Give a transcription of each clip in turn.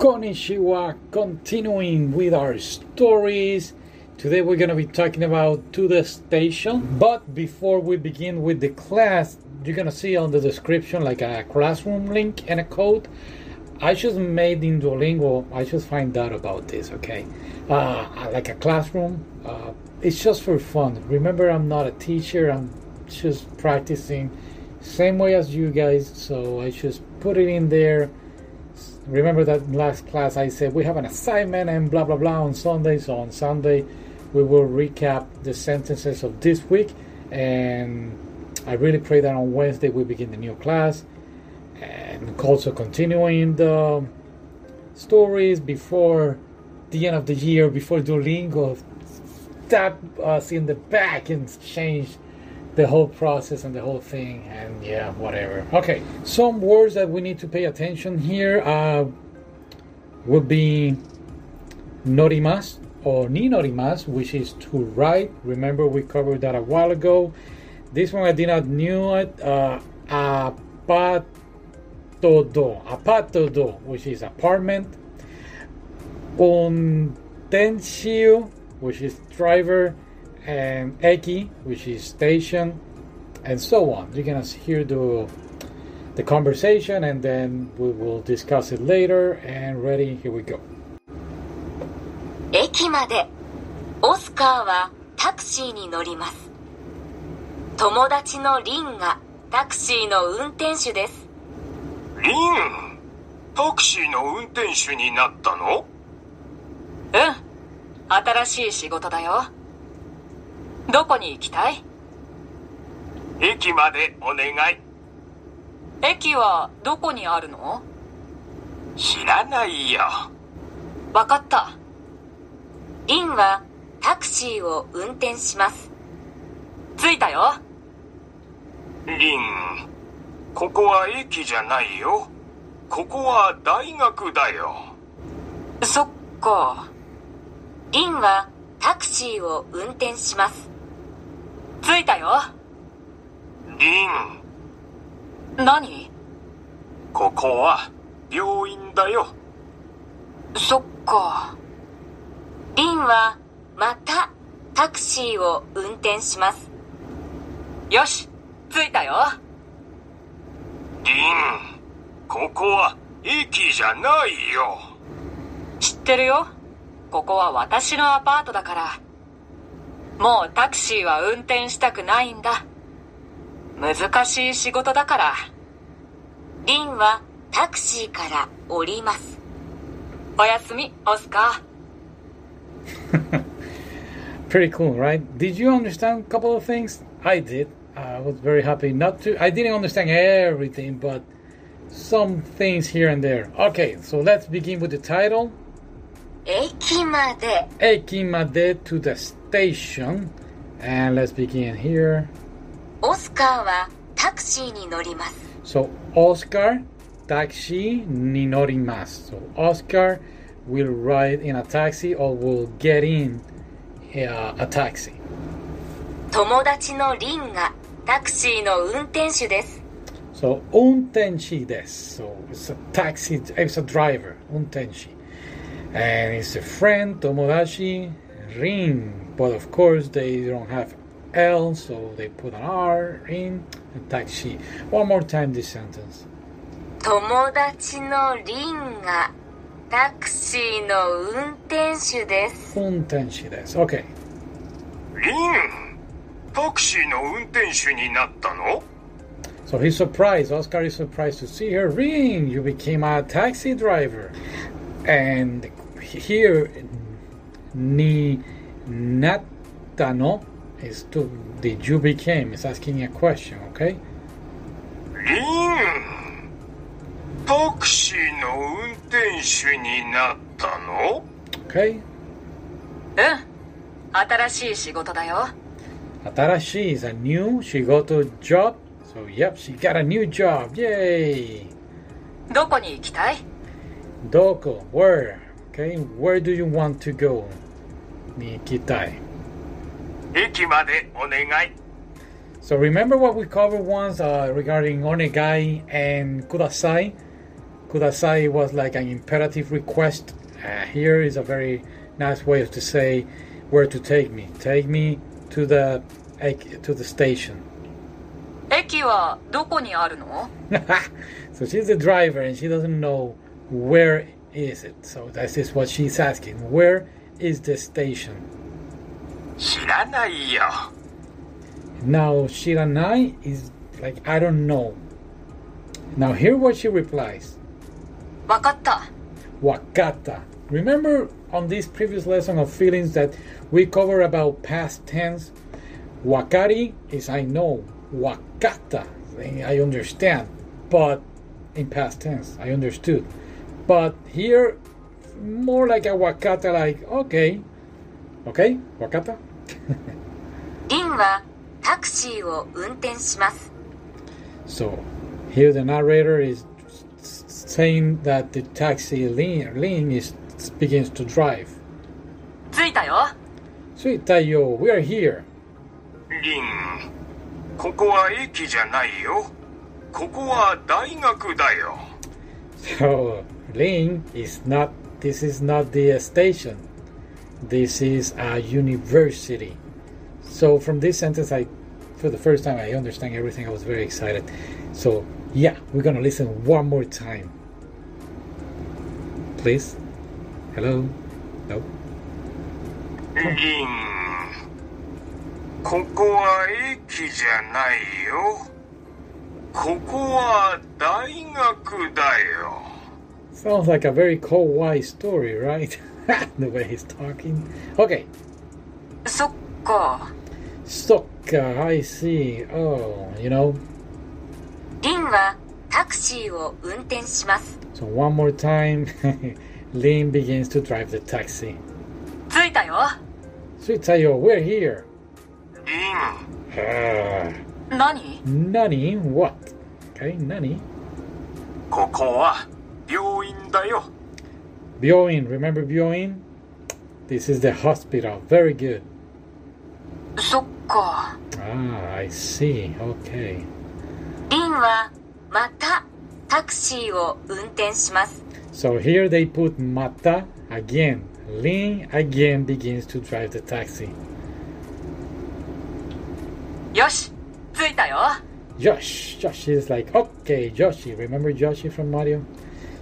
Konnichiwa, continuing with our stories. Today we're going to be talking about To the Station. But before we begin with the class, you're going to see on the description like a classroom link and a code. I just made in Duolingo, I just find out about this, okay? Uh, like a classroom. Uh, it's just for fun. Remember, I'm not a teacher, I'm just practicing same way as you guys, so I just put it in there remember that last class I said we have an assignment and blah blah blah on Sunday. So on Sunday we will recap the sentences of this week, and I really pray that on Wednesday we begin the new class, and also continuing the stories before the end of the year, before Duolingo stab us in the back and change the whole process and the whole thing and yeah whatever. Okay some words that we need to pay attention here uh, would be norimas or ni norimas which is to write. Remember we covered that a while ago. This one i did not knew it uh, apatodo apatodo which is apartment. Untensio which is driver and eki, which is station, and so on. You're gonna hear the the conversation, and then we will discuss it later. And ready, here we go. 駅までオスカーはタクシーに乗ります友達のリンがタクシーの運転手ですリンタクシーの運転手になったのうん新しい仕事だよどこに行きたい？駅までお願い。駅はどこにあるの？知らないよ。わかった。リンはタクシーを運転します。着いたよ。リンここは駅じゃないよ。ここは大学だよ。そっか。リンはタクシーを運転します。着いたよ。リン。何？ここは病院だよ。そっか。リンはまたタクシーを運転します。よし着いたよ。リンここは駅じゃないよ。知ってるよここは私のアパートだからもうタクシーは運転したくないんだ難しい仕事だからリンはタクシーから降りますおやすみオスカー Pretty cool, right? Did you understand a couple of things? I did. I was very happy not to. I didn't understand everything, but some things here and there. Okay, so let's begin with the title. Ekimade. Ekimade to the station. And let's begin here. Oscar wa taxi ni norimasu. So Oscar taxi ni norimasu. So Oscar will ride in a taxi or will get in uh, a taxi. 友達のリンがタクシーの運転手です。So, So it's a taxi, it's a driver, 運転手。And it's a friend, tomodachi, rin. But of course, they don't have L, so they put an R in and taxi. One more time this sentence. 友達のリンが タクシーの運転手です。運転手です。Okay. リンタクシーの運転手になったの So he's surprised. Oscar is surprised to see her. Ring, you became a taxi driver. And here, ni natano is to did you became? It's asking a question, okay? リンタクシーの運転手になったの Okay. うん。新しい仕事だよ。 Atarashi is a new. She got a job. So yep, she got a new job. Yay! どこに行きたい Doko, where? Okay, where do you want to go? Nikitai. 駅までお願い So remember what we covered once uh, regarding onegai and kudasai. Kudasai was like an imperative request. Uh, here is a very nice way to say where to take me. Take me to the ek- to the station. 駅はどこにあるの so she's the driver and she doesn't know where is it? So this is what she's asking. Where is the station? Shiranai yo. Now Shiranai is like I don't know. Now hear what she replies. Wakata. Wakata. Remember on this previous lesson of feelings that we cover about past tense? Wakari is I know. Wakata I understand. But in past tense, I understood. But here, more like a wakata, like, okay. Okay? Wakata? リンはタクシーを運転します。 So here the narrator is saying that the taxi Lin, Lin is begins to drive. 着いたよ。 Sweet Taiyo, we are here. リンここは駅じゃないよここは大学だよ So Lin is not. This is not the uh, station. This is a university. So from this sentence, I, for the first time, I understand everything. I was very excited. So yeah, we're gonna listen one more time. Please. Hello. No. リンここは駅じゃないよ ここは大学だよ Sounds like a very kawaii story, right? the way he's talking. Okay. そっか。 Sokka, I see. Oh, you know. リンはタクシーを運転します。 So one more time, Lin begins to drive the taxi. 着いたよ。 Sweet Tayo, we're here. リン Ah, 何 Nani? What? Okay, Nani? ここは病院だよ Byoin, remember Byoin? This is the hospital. Very good. そっか。 Ah, I see. Okay. リンはまたタクシーを運転します。 So here they put Mata again. Lin again begins to drive the taxi. よし、 Josh. Josh is like, okay, Yoshi. Remember Yoshi from Mario?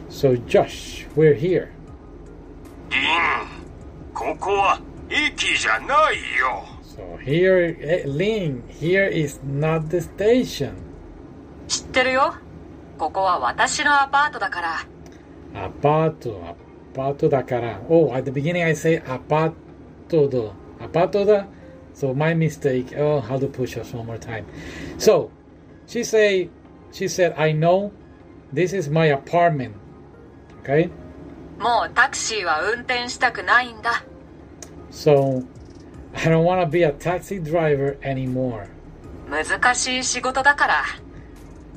So, Josh, we're here. So, here, Ling, here is not the station. 知ってるよ。ここは私のアパートだから。アパート、アパートだから。Oh, at the beginning I say アパートだ。アパートだ。So, my mistake. Oh, how to push us one more time. So, she say, she said, I know this is my apartment. Okay? もうタクシーは運転したくないんだ。 So, I don't want to be a taxi driver anymore. 難しい仕事だから。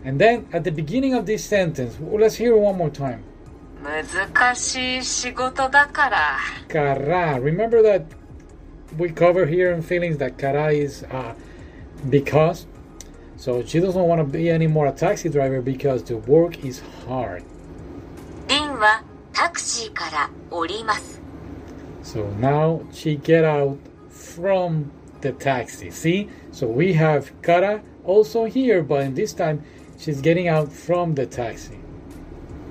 And then at the beginning of this sentence, well, let's hear it one more time. 難しい仕事だから。 Kara. Remember that we cover here in feelings that kara is uh, because. So she doesn't want to be anymore a taxi driver because the work is hard. リンはタクシーから降ります。 So now she get out from the taxi. See? So we have kara also here, but in this time she's getting out from the taxi.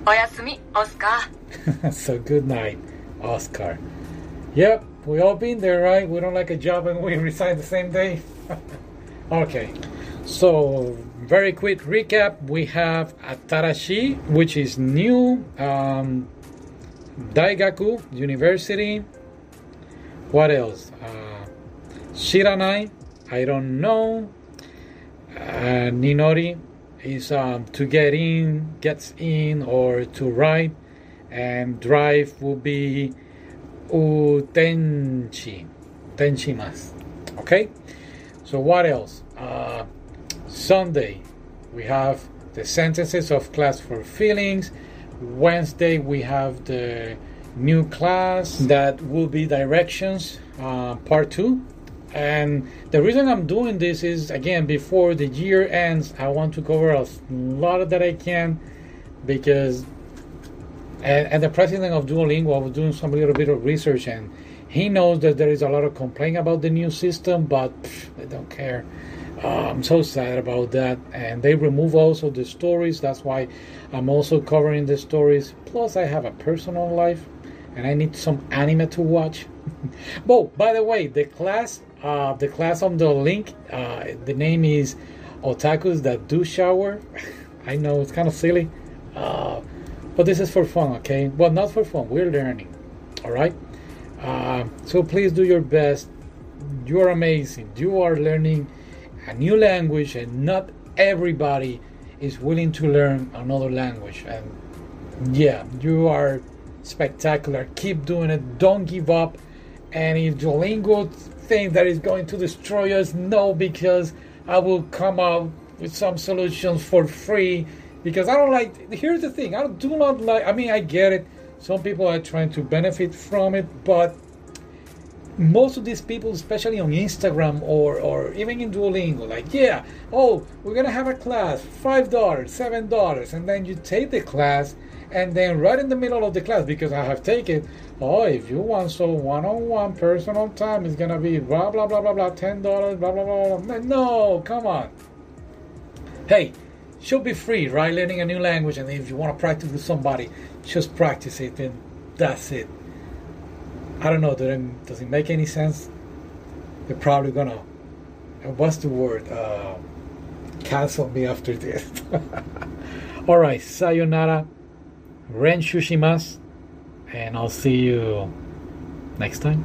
おやすみ、オスカー。 so good night, Oscar. Yep, we all been there, right? We don't like a job and we resign the same day. okay, so very quick recap: we have Atarashi, which is new. Um, Daigaku University. What else? Uh, Shiranai. I don't know. Uh, Ninori is um, to get in, gets in, or to ride, and drive will be utenchi, tenchimas. Okay. So what else? Uh, Sunday, we have the sentences of class for feelings. Wednesday, we have the new class that will be directions, uh, part two. And the reason I'm doing this is again before the year ends, I want to cover a lot that I can because and, and, the president of Duolingo, was doing some little bit of research, and he knows that there is a lot of complaint about the new system, but pff, they don't care. Uh, I'm so sad about that. And they remove also the stories. That's why I'm also covering the stories. Plus, I have a personal life, and I need some anime to watch. oh, by the way, the class, uh, the class on the link, uh, the name is Otakus that do shower. I know it's kind of silly. Uh, but this is for fun, okay? Well, not for fun. We're learning, all right? Uh, so please do your best. You are amazing. You are learning a new language, and not everybody is willing to learn another language. And yeah, you are spectacular. Keep doing it. Don't give up. And if Duolingo thinks that is going to destroy us, no, because I will come out with some solutions for free because I don't like. Here's the thing: I do not like. I mean, I get it. Some people are trying to benefit from it, but most of these people, especially on Instagram or or even in Duolingo, like, yeah, oh, we're gonna have a class, five dollars, seven dollars, and then you take the class, and then right in the middle of the class, because I have taken, oh, if you want so one-on-one personal time, it's gonna be blah blah blah blah blah, ten dollars, blah blah blah blah. No, come on. Hey, should be free, right? Learning a new language, and if you want to practice with somebody, just practice it, and that's it. I don't know. Does it make any sense? They're probably gonna. What's the word? Uh, cancel me after this. All right, sayonara, ren shushimasu, and I'll see you next time.